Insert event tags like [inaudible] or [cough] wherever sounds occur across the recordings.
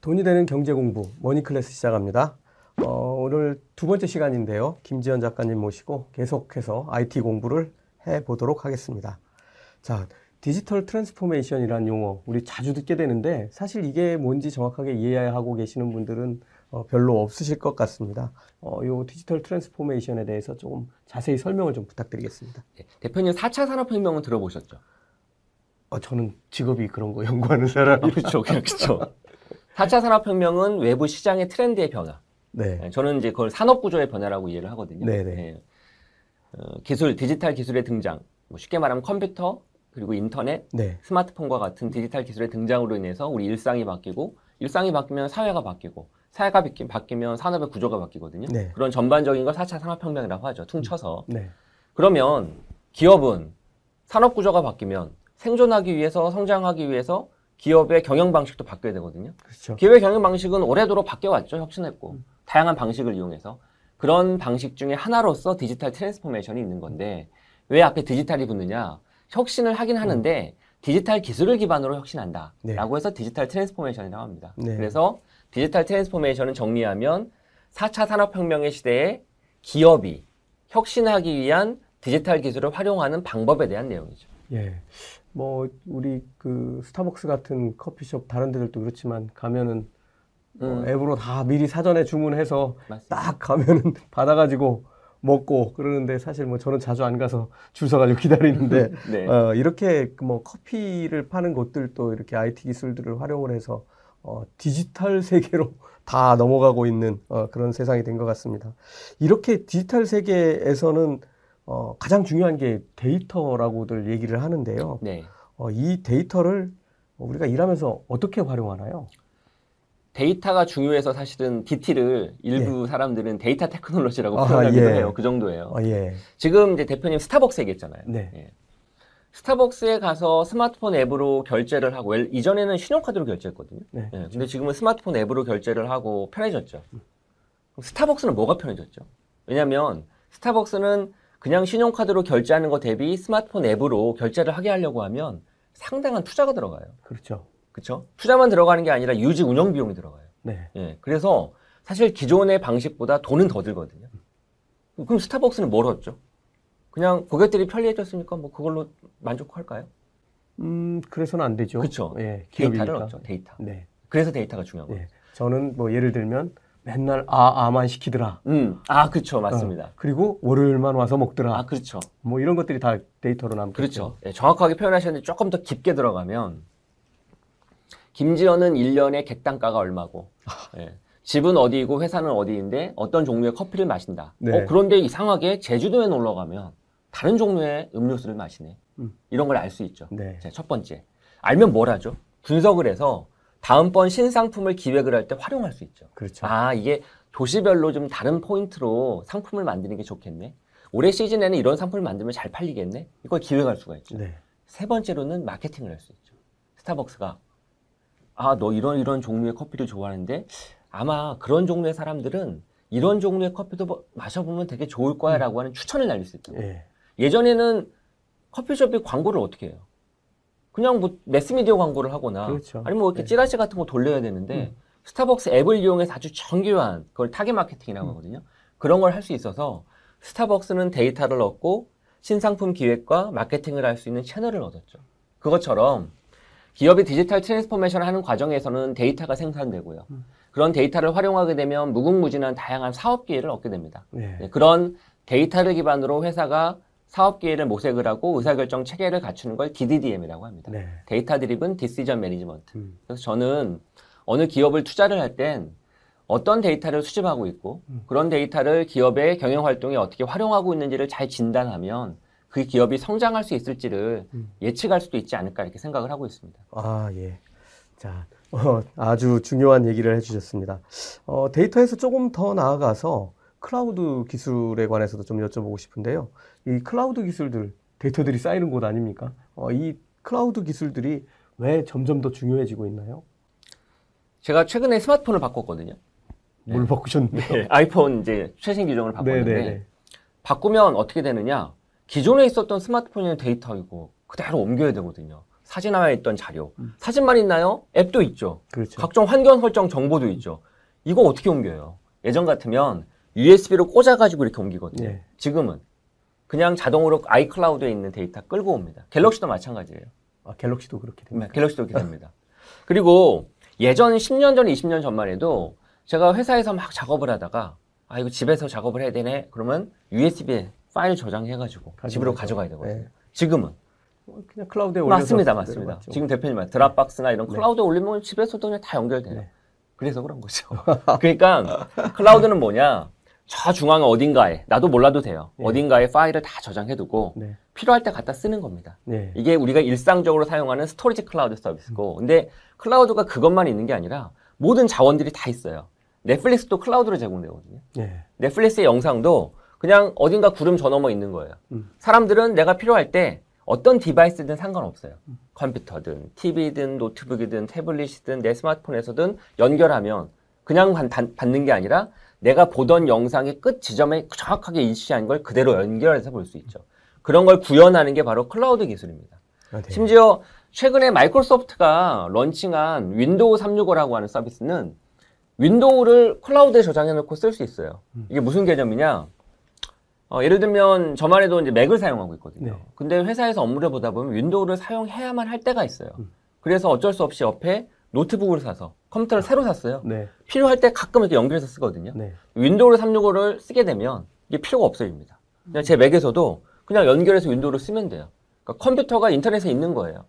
돈이 되는 경제 공부 머니 클래스 시작합니다. 어, 오늘 두 번째 시간인데요. 김지현 작가님 모시고 계속해서 IT 공부를 해 보도록 하겠습니다. 자, 디지털 transformation이라는 용어 우리 자주 듣게 되는데 사실 이게 뭔지 정확하게 이해하고 계시는 분들은 어, 별로 없으실 것 같습니다. 어, 요 디지털 transformation에 대해서 조금 자세히 설명을 좀 부탁드리겠습니다. 네, 대표님 4차 산업혁명은 들어보셨죠? 어, 저는 직업이 그런 거 연구하는 사람이 그렇죠. 그렇죠. 4차 산업혁명은 외부 시장의 트렌드의 변화. 네. 네, 저는 이제 그걸 산업 구조의 변화라고 이해를 하거든요. 네네. 네. 어, 기술, 디지털 기술의 등장. 뭐 쉽게 말하면 컴퓨터, 그리고 인터넷, 네. 스마트폰과 같은 디지털 기술의 등장으로 인해서 우리 일상이 바뀌고, 일상이 바뀌면 사회가 바뀌고, 사회가 바뀌, 바뀌면 산업의 구조가 바뀌거든요. 네. 그런 전반적인 걸 4차 산업혁명이라고 하죠. 퉁쳐서. 네. 그러면 기업은 산업 구조가 바뀌면 생존하기 위해서 성장하기 위해서 기업의 경영 방식도 바뀌어야 되거든요. 그렇죠. 기업의 경영 방식은 오래도록 바뀌어왔죠. 혁신했고 다양한 방식을 이용해서 그런 방식 중에 하나로서 디지털 transformation이 있는 건데 왜 앞에 디지털이 붙느냐? 혁신을 하긴 하는데 디지털 기술을 기반으로 혁신한다라고 해서 디지털 transformation이라고 합니다. 네. 그래서 디지털 transformation은 정리하면 4차 산업혁명의 시대에 기업이 혁신하기 위한 디지털 기술을 활용하는 방법에 대한 내용이죠. 예. 뭐 우리 그 스타벅스 같은 커피숍 다른 데들도 그렇지만 가면은 뭐 음. 앱으로 다 미리 사전에 주문해서 맞습니다. 딱 가면은 [laughs] 받아가지고 먹고 그러는데 사실 뭐 저는 자주 안 가서 줄 서가지고 기다리는데 [laughs] 네. 어, 이렇게 그뭐 커피를 파는 곳들도 이렇게 IT 기술들을 활용을 해서 어, 디지털 세계로 [laughs] 다 넘어가고 있는 어, 그런 세상이 된 것 같습니다. 이렇게 디지털 세계에서는 어, 가장 중요한 게 데이터라고들 얘기를 하는데요. 네. 어, 이 데이터를 우리가 일하면서 어떻게 활용하나요? 데이터가 중요해서 사실은 DT를 일부 사람들은 데이터 테크놀로지라고 아, 표현하기도 예. 해요. 그 정도예요. 어, 예. 지금 이제 대표님 스타벅스 얘기했잖아요. 네. 예. 스타벅스에 가서 스마트폰 앱으로 결제를 하고 엘- 이전에는 신용카드로 결제했거든요. 네. 예, 근데 지금은 스마트폰 앱으로 결제를 하고 편해졌죠. 그럼 스타벅스는 뭐가 편해졌죠? 왜냐하면 스타벅스는 그냥 신용카드로 결제하는 것 대비 스마트폰 앱으로 결제를 하게 하려고 하면 상당한 투자가 들어가요. 그렇죠. 그렇죠? 투자만 들어가는 게 아니라 유지 운영 비용이 들어가요. 네. 예, 그래서 사실 기존의 방식보다 돈은 더 들거든요. 그럼 스타벅스는 뭘 얻죠? 그냥 고객들이 편리해졌으니까 뭐 그걸로 만족할까요? 음, 그래서는 안 되죠. 그쵸. 예, 데이터를. 얻죠, 데이터. 네. 그래서 데이터가 중요한 거예요. 예. 저는 뭐 예를 들면 맨날 아, 아아만 시키더라. 음, 아, 그렇죠, 맞습니다. 어, 그리고 월요일만 와서 먹더라. 아, 그렇죠, 뭐 이런 것들이 다 데이터로 남겠죠. 그렇죠. 예, 정확하게 표현하셨는데 조금 더 깊게 들어가면 김지현은 1년에 객단가가 얼마고, [laughs] 예, 집은 어디이고 회사는 어디인데 어떤 종류의 커피를 마신다. 네. 어, 그런데 이상하게 제주도에 놀러 가면 다른 종류의 음료수를 마시네. 음. 이런 걸 알 수 있죠. 네. 자, 첫 번째. 알면 뭘 하죠? 분석을 해서 다음번 신상품을 기획을 할 때 활용할 수 있죠. 그렇죠. 아, 이게 도시별로 좀 다른 포인트로 상품을 만드는 게 좋겠네. 올해 시즌에는 이런 상품을 만들면 잘 팔리겠네. 이걸 기획할 수가 있죠. 네. 세 번째로는 마케팅을 할 수 있죠. 스타벅스가 아, 너 이런 이런 종류의 커피를 좋아하는데 아마 그런 종류의 사람들은 이런 종류의 커피도 뭐 마셔보면 되게 좋을 거야라고 하는 추천을 날릴 수 있죠. 예. 예전에는 커피숍이 광고를 어떻게 해요? 그냥 뭐 매스미디어 광고를 하거나 그렇죠. 아니면 뭐 이렇게 네. 찌라시 같은 거 돌려야 되는데 음. 스타벅스 앱을 이용해서 아주 정교한 그걸 타겟 마케팅이라고 음. 하거든요. 그런 걸 할 수 있어서 스타벅스는 데이터를 얻고 신상품 기획과 마케팅을 할 수 있는 채널을 얻었죠. 그것처럼 기업이 디지털 transformation을 하는 과정에서는 데이터가 생산되고요. 음. 그런 데이터를 활용하게 되면 무궁무진한 다양한 사업 기회를 얻게 됩니다. 네. 네, 그런 데이터를 기반으로 회사가 사업 기회를 모색을 하고 의사결정 체계를 갖추는 걸 DDDM이라고 합니다. 네. data driven decision management. 음. 그래서 저는 어느 기업을 투자를 할 땐 어떤 데이터를 수집하고 있고 음. 그런 데이터를 기업의 경영 활동에 어떻게 활용하고 있는지를 잘 진단하면 그 기업이 성장할 수 있을지를 음. 예측할 수도 있지 않을까 이렇게 생각을 하고 있습니다. 아, 예. 자, 어, 아주 중요한 얘기를 해주셨습니다. 어, 데이터에서 조금 더 나아가서 클라우드 기술에 관해서도 좀 여쭤보고 싶은데요. 이 클라우드 기술들, 데이터들이 쌓이는 곳 아닙니까? 어, 이 클라우드 기술들이 왜 점점 더 중요해지고 있나요? 제가 최근에 스마트폰을 바꿨거든요. 뭘 바꾸셨는데요? 네, 아이폰 이제 최신 기종을 바꿨는데 네네네. 바꾸면 어떻게 되느냐? 기존에 있었던 스마트폰의 데이터 이거 그대로 옮겨야 되거든요. 사진화에 있던 자료. 사진만 있나요? 앱도 있죠. 그렇죠. 각종 환경 설정 정보도 있죠. 이거 어떻게 옮겨요? 예전 같으면 USB로 꽂아가지고 이렇게 옮기거든요. 네. 지금은 그냥 자동으로 아이클라우드에 있는 데이터 끌고 옵니다. 갤럭시도 마찬가지예요. 아, 갤럭시도 그렇게 됩니다. 네, 갤럭시도 그렇게 됩니다. 그리고 예전 10년 전, 20년 전만 해도 제가 회사에서 막 작업을 하다가 아 이거 집에서 작업을 해야 되네. 그러면 USB에 파일 저장해가지고 집으로 가져가죠. 가져가야 되거든요. 네. 지금은 그냥 클라우드에 올려서 맞습니다, 맞습니다. 내려갔죠. 지금 대표님 말 드랍박스나 이런 네. 클라우드에 올리면 집에서도 그냥 다 연결돼요. 네. 그래서 그런 거죠. [laughs] 그러니까 클라우드는 뭐냐? 저 중앙 어딘가에 나도 몰라도 돼요. 네. 어딘가에 파일을 다 저장해두고 네. 필요할 때 갖다 쓰는 겁니다. 네. 이게 우리가 일상적으로 사용하는 storage 클라우드 서비스고, 근데 클라우드가 그것만 있는 게 아니라 모든 자원들이 다 있어요. 넷플릭스도 클라우드로 제공되거든요. 네. 넷플릭스의 영상도 그냥 어딘가 구름 저 넘어 있는 거예요. 음. 사람들은 내가 필요할 때 어떤 device든 상관없어요. 컴퓨터든, TV든, 노트북이든, 태블릿이든, 내 스마트폰에서든 연결하면 그냥 반- 반- 받는 게 아니라 내가 보던 영상의 끝 지점에 정확하게 일치한 걸 그대로 연결해서 볼 수 있죠. 그런 걸 구현하는 게 바로 클라우드 기술입니다. 아, 네. 심지어 최근에 마이크로소프트가 런칭한 윈도우 365라고 하는 서비스는 윈도우를 클라우드에 저장해 놓고 쓸 수 있어요. 이게 무슨 개념이냐? 어, 예를 들면 저만 해도 이제 맥을 사용하고 있거든요. 네. 근데 회사에서 업무를 보다 보면 윈도우를 사용해야만 할 때가 있어요. 음. 그래서 어쩔 수 없이 옆에 노트북을 사서 컴퓨터를 새로 샀어요. 네. 필요할 때 가끔 이렇게 연결해서 쓰거든요. 네. 윈도우 365를 쓰게 되면 이게 필요가 없어집니다. 그냥 제 맥에서도 그냥 연결해서 윈도우를 쓰면 돼요. 그러니까 컴퓨터가 인터넷에 있는 거예요.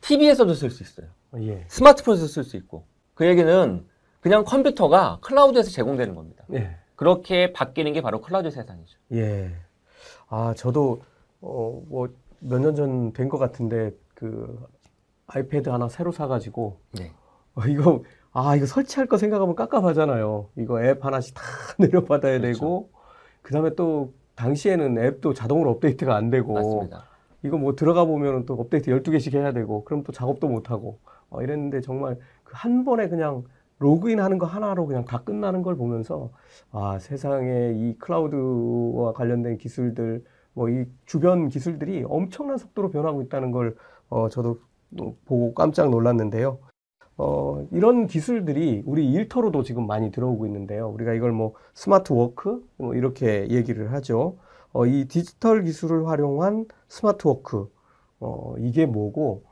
TV에서도 쓸 수 있어요. 어, 예. 스마트폰에서 쓸 수 있고. 그 얘기는 그냥 컴퓨터가 클라우드에서 제공되는 겁니다. 네. 그렇게 바뀌는 게 바로 클라우드 세상이죠. 예. 아, 저도, 어, 뭐, 몇 년 전 된 것 같은데, 그, 아이패드 하나 새로 사가지고, 네. 어, 이거, 아, 이거 설치할 거 생각하면 깝깝하잖아요. 이거 앱 하나씩 다 [laughs] 내려받아야 그렇죠. 되고, 그 다음에 또, 당시에는 앱도 자동으로 업데이트가 안 되고, 맞습니다. 이거 뭐 들어가 보면은 또 업데이트 12개씩 해야 되고, 그럼 또 작업도 못 하고, 어, 이랬는데 정말 그 한 번에 그냥 로그인 하는 거 하나로 그냥 다 끝나는 걸 보면서, 아, 세상에 이 클라우드와 관련된 기술들, 뭐 이 주변 기술들이 엄청난 속도로 변하고 있다는 걸, 어, 저도 뭐 보고 깜짝 놀랐는데요. 어, 이런 기술들이 우리 일터로도 지금 많이 들어오고 있는데요. 우리가 이걸 뭐 스마트 워크, 뭐 이렇게 얘기를 하죠. 어, 이 디지털 기술을 활용한 smart work, 어, 이게 뭐고,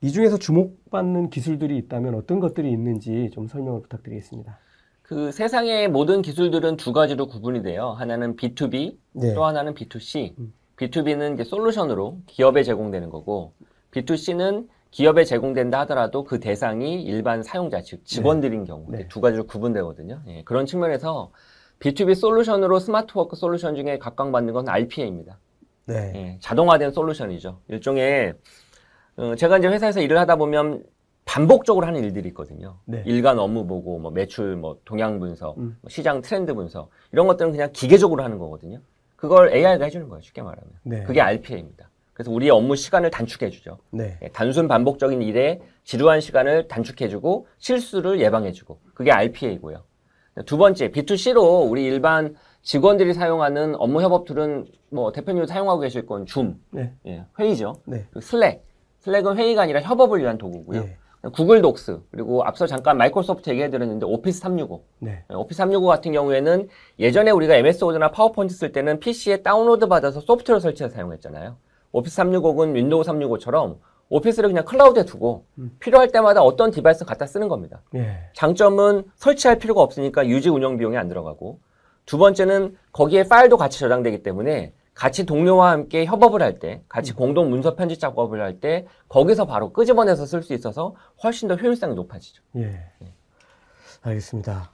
이 중에서 주목받는 기술들이 있다면 어떤 것들이 있는지 좀 설명을 부탁드리겠습니다. 그 세상의 모든 기술들은 두 가지로 구분이 돼요. 하나는 B2B, 네. 또 하나는 B2C. 음. B2B는 이제 솔루션으로 기업에 제공되는 거고, B2C는 기업에 제공된다 하더라도 그 대상이 일반 사용자, 즉 직원들인 경우 네. 두 가지로 구분되거든요. 예, 그런 측면에서 B2B 솔루션으로 스마트워크 솔루션 중에 각광받는 건 RPA입니다. 네. 예, 자동화된 솔루션이죠. 일종의 어, 제가 이제 회사에서 일을 하다 보면 반복적으로 하는 일들이 있거든요. 네. 일간 업무 보고 뭐 매출 뭐 동향 분석, 음. 뭐 시장 트렌드 분석 이런 것들은 그냥 기계적으로 하는 거거든요. 그걸 AI가 해주는 거예요. 쉽게 말하면. 네. 그게 RPA입니다. 그래서 우리의 업무 시간을 단축해 주죠. 네. 예, 단순 반복적인 일에 지루한 시간을 단축해 주고 실수를 예방해 주고 그게 RPA고요. 두 번째 B2C로 우리 일반 직원들이 사용하는 업무 협업 tool은 뭐 대표님 사용하고 계실 건 줌, 네. 예, 회의죠. 네. Slack, Slack은 회의가 아니라 협업을 위한 도구고요. 예. Google Docs 그리고 앞서 잠깐 마이크로소프트 얘기해 드렸는데 Office 365. 네. 예, Office 365 같은 경우에는 예전에 우리가 MS 워드나 파워포인트 쓸 때는 PC에 다운로드 받아서 소프트웨어 설치해서 사용했잖아요. Office 365는 Windows 365처럼 오피스를 그냥 클라우드에 두고 음. 필요할 때마다 어떤 device 갖다 쓰는 겁니다. 예. 장점은 설치할 필요가 없으니까 유지 운영 비용이 안 들어가고 두 번째는 거기에 파일도 같이 저장되기 때문에 같이 동료와 함께 협업을 할 때, 같이 공동 문서 편집 작업을 할 때 거기서 바로 끄집어내서 쓸 수 있어서 훨씬 더 효율성이 높아지죠. 예. 알겠습니다.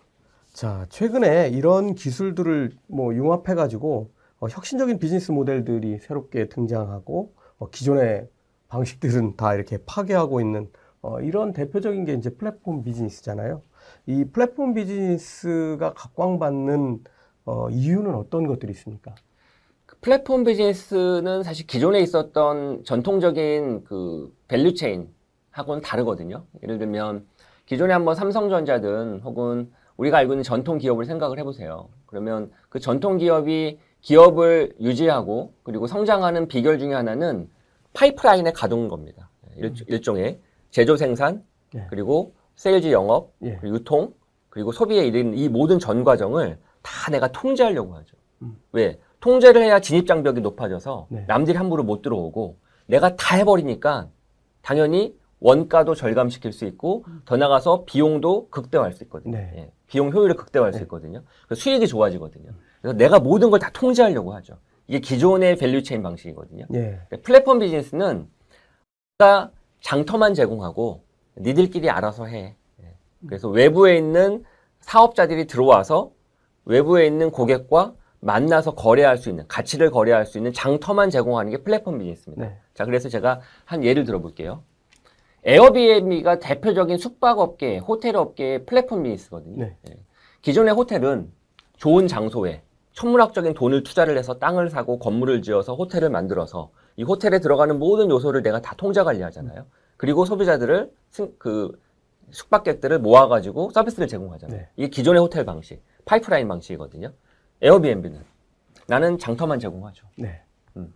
자, 최근에 이런 기술들을 뭐 융합해 가지고 어, 혁신적인 비즈니스 모델들이 새롭게 등장하고 어, 기존의 방식들은 다 이렇게 파괴하고 있는 어, 이런 대표적인 게 이제 플랫폼 비즈니스잖아요. 이 플랫폼 비즈니스가 각광받는 어, 이유는 어떤 것들이 있습니까? 그 플랫폼 비즈니스는 사실 기존에 있었던 전통적인 그 value chain 하고는 다르거든요. 예를 들면 기존에 한번 삼성전자든 혹은 우리가 알고 있는 전통 기업을 생각을 해보세요. 그러면 그 전통 기업이 기업을 유지하고 그리고 성장하는 비결 중에 하나는 파이프라인에 가둔 겁니다. 예. 일, 종의 제조 생산 예. 그리고 세일즈 영업 예. 그리고 유통 그리고 소비에 이르는 이 모든 전 과정을 다 내가 통제하려고 하죠. 음. 왜? 통제를 해야 진입 장벽이 높아져서 네. 남들이 함부로 못 들어오고 내가 다 해버리니까 당연히 원가도 절감시킬 수 있고 더 나가서 비용도 극대화할 수 있거든요. 네. 예, 비용 효율을 극대화할 수 네. 있거든요. 그래서 수익이 좋아지거든요. 그래서 내가 모든 걸 다 통제하려고 하죠. 이게 기존의 value chain 방식이거든요. 예. 플랫폼 비즈니스는 내가 장터만 제공하고 니들끼리 알아서 해. 예. 그래서 외부에 있는 사업자들이 들어와서 외부에 있는 고객과 만나서 거래할 수 있는 가치를 거래할 수 있는 장터만 제공하는 게 플랫폼 비즈니스입니다. 네. 자, 그래서 제가 한 예를 들어볼게요. Airbnb가 대표적인 숙박업계, 호텔업계의 플랫폼 비즈니스거든요. 네. 예. 기존의 호텔은 좋은 장소에 천문학적인 돈을 투자를 해서 땅을 사고 건물을 지어서 호텔을 만들어서 이 호텔에 들어가는 모든 요소를 내가 다 통제 관리하잖아요. 그리고 소비자들을 승- 그 숙박객들을 모아가지고 서비스를 제공하잖아요. 네. 이게 기존의 호텔 방식, 파이프라인 방식이거든요. 에어비앤비는 나는 장터만 제공하죠. 네. 음.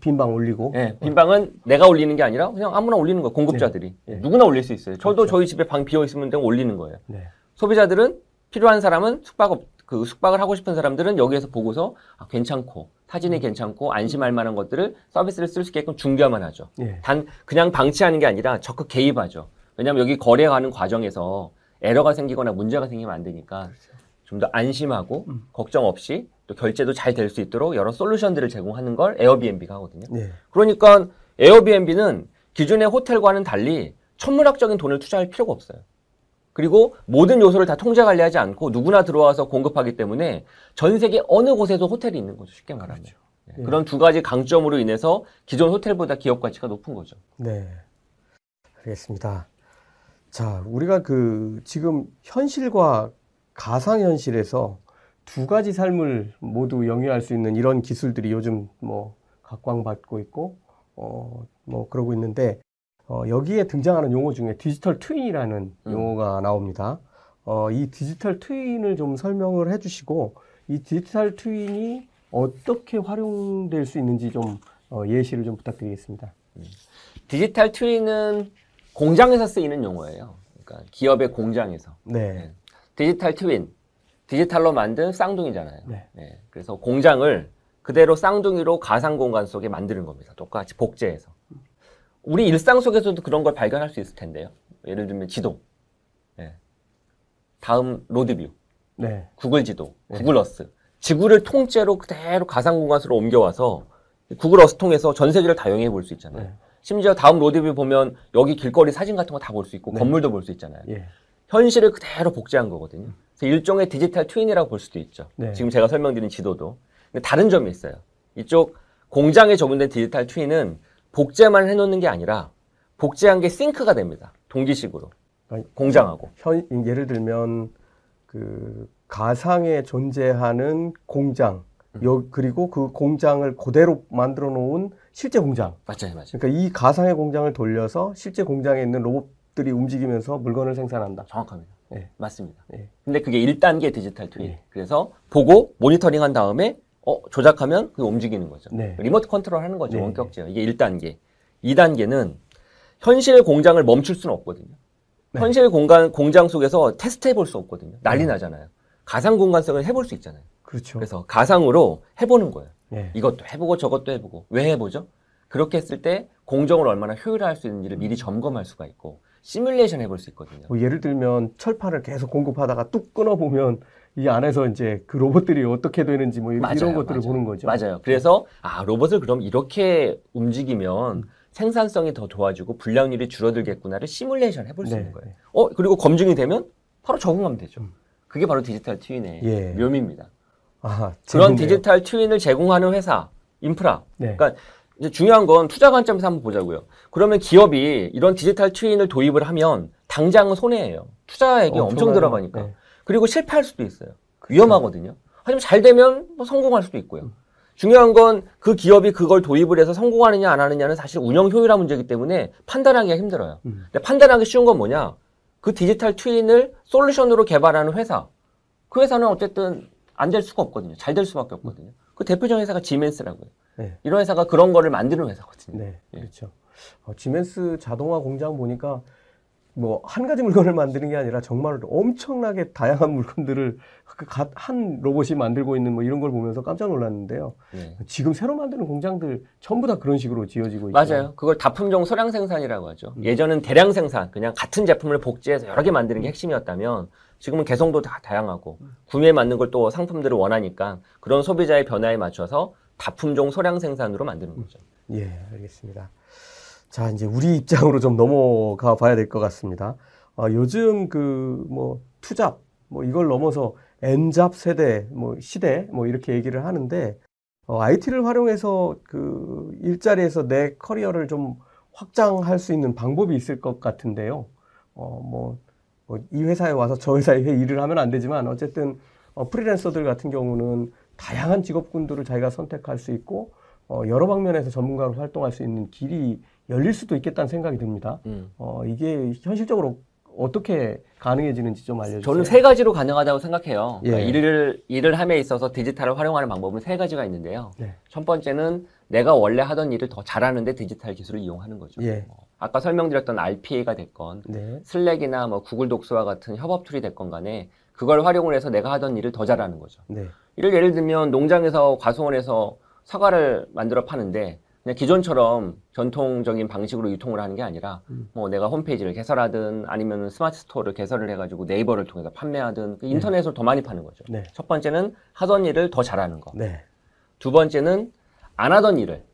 빈방 올리고. 예, 빈방은 내가 올리는 게 아니라 그냥 아무나 올리는 거예요. 공급자들이. 네. 네. 누구나 올릴 수 있어요. 저도 그렇죠. 저희 집에 방 비어 있으면 그냥 올리는 거예요. 네. 소비자들은 필요한 사람은 숙박업 그 숙박을 하고 싶은 사람들은 여기에서 보고서 아, 괜찮고 사진이 음. 괜찮고 안심할 만한 것들을 서비스를 쓸 수 있게끔 중개만 하죠. 예. 단 그냥 방치하는 게 아니라 적극 개입하죠. 왜냐하면 여기 거래하는 과정에서 에러가 생기거나 문제가 생기면 안 되니까 좀더 안심하고 음. 걱정 없이 또 결제도 잘 될 수 있도록 여러 솔루션들을 제공하는 걸 에어비앤비가 하거든요. 예. 그러니까 에어비앤비는 기존의 호텔과는 달리 천문학적인 돈을 투자할 필요가 없어요. 그리고 모든 요소를 다 통제 관리하지 않고 누구나 들어와서 공급하기 때문에 전 세계 어느 곳에도 호텔이 있는 거죠. 쉽게 말하면. 예, 예. 그런 두 가지 강점으로 인해서 기존 호텔보다 기업 가치가 높은 거죠. 네. 알겠습니다. 자, 우리가 그 지금 현실과 가상현실에서 두 가지 삶을 모두 영위할 수 있는 이런 기술들이 요즘 뭐 각광받고 있고, 어, 뭐 그러고 있는데, 어, 여기에 등장하는 용어 중에 digital twin이라는 음. 용어가 나옵니다. 어, 이 digital twin을 좀 설명을 해주시고, 이 digital twin이 어떻게 활용될 수 있는지 좀 어, 예시를 좀 부탁드리겠습니다. digital twin은 공장에서 쓰이는 용어예요. 그러니까 기업의 공장에서. 네. digital twin, 디지털로 만든 쌍둥이잖아요. 네. 예, 그래서 공장을 그대로 쌍둥이로 가상 공간 속에 만드는 겁니다. 똑같이 복제해서. 우리 일상 속에서도 그런 걸 발견할 수 있을 텐데요. 예를 들면 지도. 예. 다음 로드뷰, 네. 구글 지도, 네. Google Earth. 지구를 통째로 그대로 가상 공간으로 옮겨와서 Google Earth 통해서 전 세계를 다 여행해 볼 수 있잖아요. 네. 심지어 다음 로드뷰 보면 여기 길거리 사진 같은 거 다 볼 수 있고 네. 건물도 볼 수 있잖아요. 예. 현실을 그대로 복제한 거거든요. 그래서 일종의 digital twin이라고 볼 수도 있죠. 네. 지금 제가 설명드린 지도도. 근데 다른 점이 있어요. 이쪽 공장에 적용된 디지털 트윈은 복제만 해놓는 게 아니라 복제한 게 싱크가 됩니다. 동기식으로. 아니, 공장하고. 현, 예를 들면 그 가상에 존재하는 공장, 음. 여, 그리고 그 공장을 그대로 만들어 놓은 실제 공장. 맞아요, 맞아요. 그러니까 이 가상의 공장을 돌려서 실제 공장에 있는 로봇들이 움직이면서 물건을 생산한다. 정확합니다. 예. 맞습니다. 예. 근데 그게 1단계 디지털 트윈. 예. 그래서 보고 모니터링 한 다음에 어, 조작하면 그게 움직이는 거죠. 네. remote control 하는 거죠. 네. 원격 제어. 이게 1단계. 2단계는 현실 공장을 멈출 수는 없거든요. 네. 현실 공간, 공장 속에서 테스트 해 볼 수 없거든요. 난리 나잖아요. 가상 공간에서는 해볼 수 있잖아요. 그렇죠. 그래서 가상으로 해보는 거예요. 예. 이것도 해보고 저것도 해보고. 왜 해보죠? 그렇게 했을 때 공정을 얼마나 효율화할 수 있는지를 미리 점검할 수가 있고 시뮬레이션 해볼 수 있거든요. 뭐 예를 들면 철판을 계속 공급하다가 뚝 끊어 보면 이 안에서 이제 그 로봇들이 어떻게 되는지 뭐 이런 맞아요, 것들을 맞아요. 보는 거죠. 맞아요. 그래서 아 로봇을 그럼 이렇게 움직이면 생산성이 더 좋아지고 불량률이 줄어들겠구나를 시뮬레이션 해볼 수 네. 있는 거예요. 어 그리고 검증이 되면 바로 적응하면 되죠. 음. 그게 바로 디지털 트윈의 예. 묘미입니다. 아, 그런. 디지털 트윈을 제공하는 회사 인프라. 네. 그러니까 이제 중요한 건 투자 관점에서 한번 보자고요. 그러면 기업이 이런 디지털 트윈을 도입을 하면 당장은 손해예요. 투자액이 엄청. 들어가니까. 네. 그리고 실패할 수도 있어요. 위험하거든요. 하지만 잘 되면 뭐 성공할 수도 있고요. 중요한 건 그 기업이 그걸 도입을 해서 성공하느냐 안 하느냐는 사실 운영 효율화 문제이기 때문에 판단하기가 힘들어요. 음. 근데 판단하기 쉬운 건 뭐냐? 그 디지털 트윈을 솔루션으로 개발하는 회사. 그 회사는 어쨌든 안 될 수가 없거든요. 잘 될 수밖에 없거든요. 그 대표적인 회사가 지멘스라고요. 네. 이런 회사가 그런 거를 만드는 회사거든요. 네, 예. 그렇죠. 어, 지멘스 자동화 공장 보니까 뭐 한 가지 물건을 만드는 게 아니라 정말 엄청나게 다양한 물건들을 그 가- 한 로봇이 만들고 있는 뭐 이런 걸 보면서 깜짝 놀랐는데요. 네. 지금 새로 만드는 공장들 전부 다 그런 식으로 지어지고 있죠. 맞아요. 그걸 다품종 소량 생산이라고 하죠. 음. 예전은 대량 생산, 그냥 같은 제품을 복제해서 여러 개 만드는 게 핵심이었다면 지금은 개성도 다 다양하고 음. 구매에 맞는 걸 또 상품들을 원하니까 그런 소비자의 변화에 맞춰서 다품종 소량 생산으로 만드는 거죠. 예, 알겠습니다. 자, 이제 우리 입장으로 좀 넘어가 봐야 될 것 같습니다. 어, 요즘 그 뭐 투잡 뭐 이걸 넘어서 N잡 세대 뭐 시대 뭐 이렇게 얘기를 하는데 어, IT를 활용해서 그 일자리에서 내 커리어를 좀 확장할 수 있는 방법이 있을 것 같은데요. 어, 뭐, 뭐 이 회사에 와서 저 회사에 일을 하면 안 되지만 어쨌든 어, 프리랜서들 같은 경우는 다양한 직업군들을 자기가 선택할 수 있고 어, 여러 방면에서 전문가로 활동할 수 있는 길이 열릴 수도 있겠다는 생각이 듭니다. 음. 어, 이게 현실적으로 어떻게 가능해지는지 좀 알려주세요. 저는 세 가지로 가능하다고 생각해요. 그러니까 예. 일을 일을 함에 있어서 디지털을 활용하는 방법은 세 가지가 있는데요. 네. 첫 번째는 내가 원래 하던 일을 더 잘하는데 디지털 기술을 이용하는 거죠. 예. 어, 아까 설명드렸던 RPA가 됐건 네. Slack이나 뭐 Google Docs와 같은 협업 tool이 됐건 간에 그걸 활용을 해서 내가 하던 일을 더 잘하는 거죠. 네. 이를 예를 들면 농장에서 과수원에서 사과를 만들어 파는데 그냥 기존처럼 전통적인 방식으로 유통을 하는 게 아니라 음. 뭐 내가 홈페이지를 개설하든 아니면 스마트 스토어를 개설을 해가지고 네이버를 통해서 판매하든 그 인터넷으로 더 많이 파는 거죠. 네. 첫 번째는 하던 일을 더 잘하는 거. 네. 두 번째는 안 하던 일을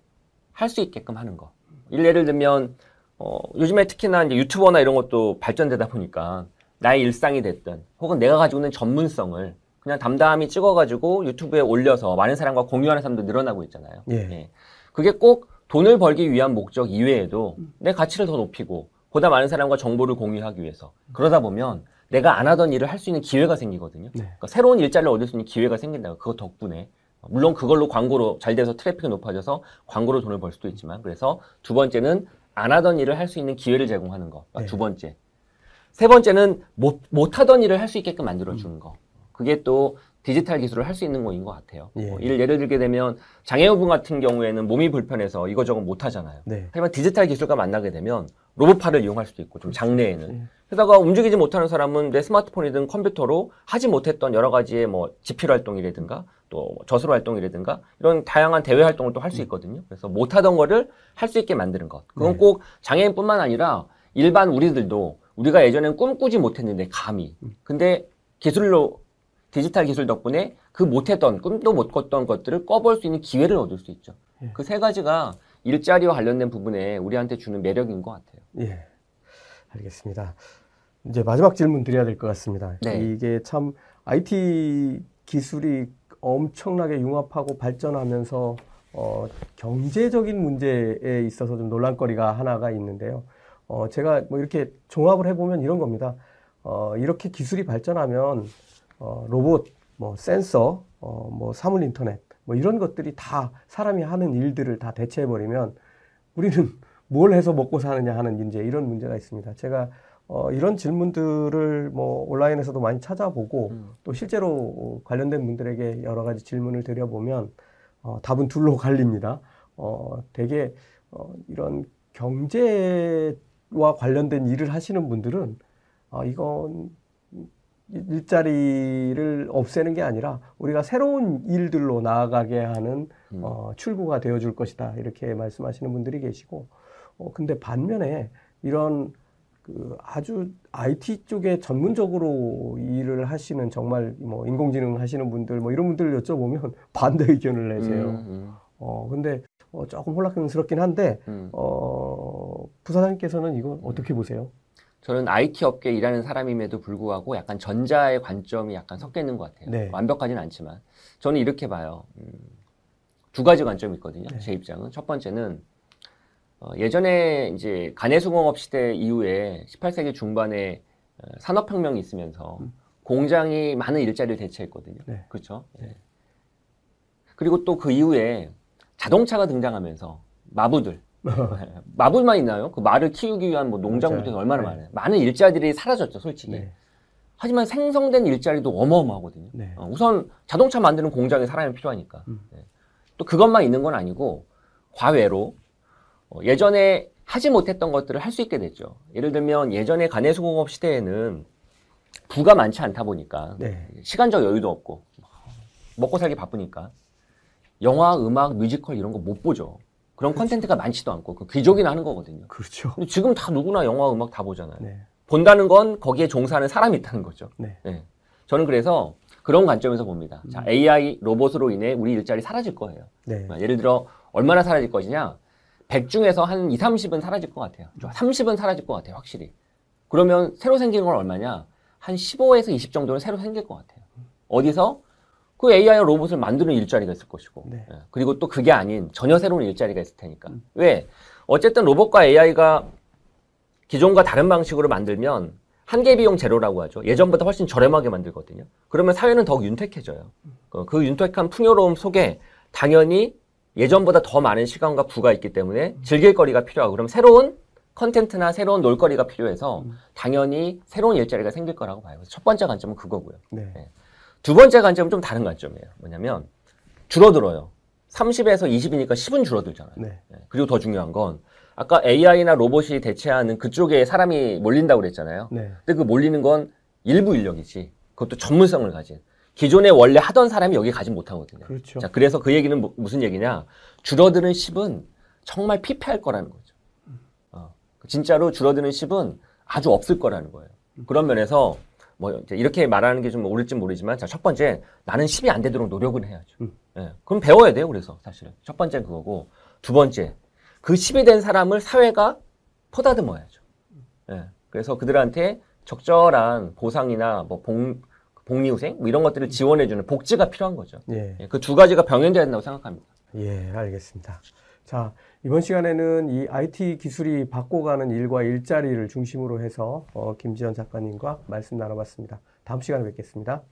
할 수 있게끔 하는 거. 일- 예를 들면 어, 요즘에 특히나 이제 유튜버나 이런 것도 발전되다 보니까 나의 일상이 됐든 혹은 내가 가지고 있는 전문성을 그냥 담담히 찍어가지고 유튜브에 올려서 많은 사람과 공유하는 사람도 늘어나고 있잖아요. 예. 그게 꼭 돈을 벌기 위한 목적 이외에도 내 가치를 더 높이고 보다 많은 사람과 정보를 공유하기 위해서 그러다 보면 내가 안 하던 일을 할 수 있는 기회가 생기거든요. 네. 그러니까 새로운 일자리를 얻을 수 있는 기회가 생긴다고 그것 덕분에 물론 그걸로 광고로 잘 돼서 트래픽이 높아져서 광고로 돈을 벌 수도 있지만 그래서 두 번째는 안 하던 일을 할 수 있는 기회를 제공하는 거. 그러니까 네. 두 번째. 세 번째는 못, 못 하던 일을 할 수 있게끔 만들어 주는 거. 그게 또 디지털 기술을 할 수 있는 거인 것 같아요. 예. 뭐 예를, 예를 들게 되면 장애우분 같은 경우에는 몸이 불편해서 이거저거 못 하잖아요. 네. 하지만 디지털 기술과 만나게 되면 로봇팔을 이용할 수도 있고 좀 장래에는 예. 게다가 움직이지 못하는 사람은 내 스마트폰이든 컴퓨터로 하지 못했던 여러 가지의 뭐 지필 활동이라든가 또 저술 활동이라든가 이런 다양한 대외 활동을 또 할 수 있거든요. 그래서 못하던 거를 할 수 있게 만드는 것. 그건 네. 꼭 장애인뿐만 아니라 일반 우리들도 우리가 예전엔 꿈꾸지 못했는데 감히. 근데 기술로 디지털 기술 덕분에 그 못했던 꿈도 못 꿨던 것들을 꿔볼 수 있는 기회를 얻을 수 있죠. 예. 그세 가지가 일자리와 관련된 부분에 우리한테 주는 매력인 것 같아요. 예. 알겠습니다. 이제 마지막 질문 드려야 될 것 같습니다. 네. 이게 참 IT 기술이 엄청나게 융합하고 발전하면서 어, 경제적인 문제에 있어서 좀 논란거리가 하나가 있는데요. 어, 제가 뭐 이렇게 종합을 해보면 이런 겁니다. 어, 이렇게 기술이 발전하면 어, 로봇, 뭐 센서, 어, 뭐 사물 인터넷, 뭐 이런 것들이 다 사람이 하는 일들을 다 대체해 버리면 우리는 [laughs] 뭘 해서 먹고 사느냐 하는 이제 이런 문제가 있습니다. 제가 어, 이런 질문들을 뭐 온라인에서도 많이 찾아보고 음. 또 실제로 관련된 분들에게 여러 가지 질문을 드려보면 어, 답은 둘로 [laughs] 갈립니다. 어, 되게 어, 이런 경제와 관련된 일을 하시는 분들은 어, 이건 일자리를 없애는 게 아니라 우리가 새로운 일들로 나아가게 하는 음. 어, 출구가 되어줄 것이다 이렇게 말씀하시는 분들이 계시고 어, 근데 반면에 이런 그 아주 IT 쪽에 전문적으로 일을 하시는 정말 뭐 인공지능 하시는 분들 뭐 이런 분들 여쭤보면 [laughs] 반대 의견을 내세요. 음, 어 근데 어, 조금 혼란스럽긴 한데 음. 어 부사장님께서는 이거 어떻게 보세요? 저는 IT 업계에 일하는 사람임에도 불구하고 약간 전자의 관점이 약간 섞여 있는 것 같아요. 네. 완벽하진 않지만 저는 이렇게 봐요. 음, 두 가지 관점이 있거든요. 네. 제 입장은 첫 번째는 어, 예전에 이제 간해수공업 시대 이후에 18세기 중반에 어, 산업혁명이 있으면서 음. 공장이 많은 일자리를 대체했거든요. 네. 그렇죠. 네. 그리고 또 그 이후에 자동차가 등장하면서 마부들 마블만 있나요? 그 말을 키우기 위한 뭐 농장부터. 얼마나 네. 많아요. 많은 일자리들이 사라졌죠, 솔직히. 네. 하지만 생성된 일자리도 어마어마하거든요. 네. 어, 우선 자동차 만드는 공장에 사람이 필요하니까. 음. 네. 또 그것만 있는 건 아니고 과외로 어, 예전에 하지 못했던 것들을 할 수 있게 됐죠. 예를 들면 예전에 가내수공업 시대에는 부가 많지 않다 보니까 네. 시간적 여유도 없고 먹고 살기 바쁘니까 영화, 음악, 뮤지컬 이런 거 못 보죠. 그런 컨텐츠가 많지도 않고 그 귀족이나 하는 거거든요. 그렇죠. 근데 지금 다 누구나 영화, 음악 다 보잖아요. 네. 본다는 건 거기에 종사하는 사람이 있다는 거죠. 네. 네. 저는 그래서 그런 관점에서 봅니다. 자, AI 로봇으로 인해 우리 일자리 사라질 거예요. 네. 예를 들어 얼마나 사라질 것이냐? 100 중에서 한 2, 30은 사라질 것 같아요. 30은 사라질 것 같아요, 확실히. 그러면 새로 생기는 건 얼마냐? 한 15에서 20 정도는 새로 생길 것 같아요. 어디서? 그 AI 로봇을 만드는 일자리가 있을 것이고. 네. 예. 그리고 또 그게 아닌 전혀 새로운 일자리가 있을 테니까. 왜? 어쨌든 로봇과 AI가 기존과 다른 방식으로 만들면 한계 비용 제로라고 하죠. 예전보다 훨씬 저렴하게 만들거든요. 그러면 사회는 더욱 윤택해져요. 그- 그 윤택한 풍요로움 속에 당연히 예전보다 더 많은 시간과 부가 있기 때문에 즐길 거리가 필요하고 그럼 새로운 컨텐츠나 새로운 놀거리가 필요해서 당연히 새로운 일자리가 생길 거라고 봐요. 첫 번째 관점은 그거고요. 네. 두 번째 관점은 좀 다른 관점이에요. 뭐냐면 줄어들어요. 30에서 20이니까 10은 줄어들잖아요. 네. 네. 그리고 더 중요한 건 아까 AI나 로봇이 대체하는 그쪽에 사람이 몰린다고 그랬잖아요. 네. 근데 그 몰리는 건 일부 인력이지. 그것도 전문성을 가진. 기존에 원래 하던 사람이 여기 가지 못하거든요. 그렇죠. 자, 그래서 그 얘기는 뭐- 무슨 얘기냐? 줄어드는 10은 정말 피폐할 거라는 거죠. 어, 진짜로 줄어드는 10은 아주 없을 거라는 거예요. 그런 면에서 뭐 이렇게 말하는 게 좀 옳을지 모르지만 자, 첫 번째 나는 10이 안 되도록 노력은 해야죠. 음. 예, 그럼 배워야 돼요. 그래서 사실은 첫 번째는 그거고 두 번째 그 10이 된 사람을 사회가 포다듬어야죠. 예, 그래서 그들한테 적절한 보상이나 뭐 복, 복리후생 뭐 이런 것들을 지원해주는 복지가 필요한 거죠. 예. 그두 가지가 병행돼야 된다고 생각합니다. 예, 알겠습니다. 자, 이번 시간에는 이 IT 기술이 바꿔가는 일과 일자리를 중심으로 해서 어, 김지현 작가님과 말씀 나눠봤습니다. 다음 시간에 뵙겠습니다.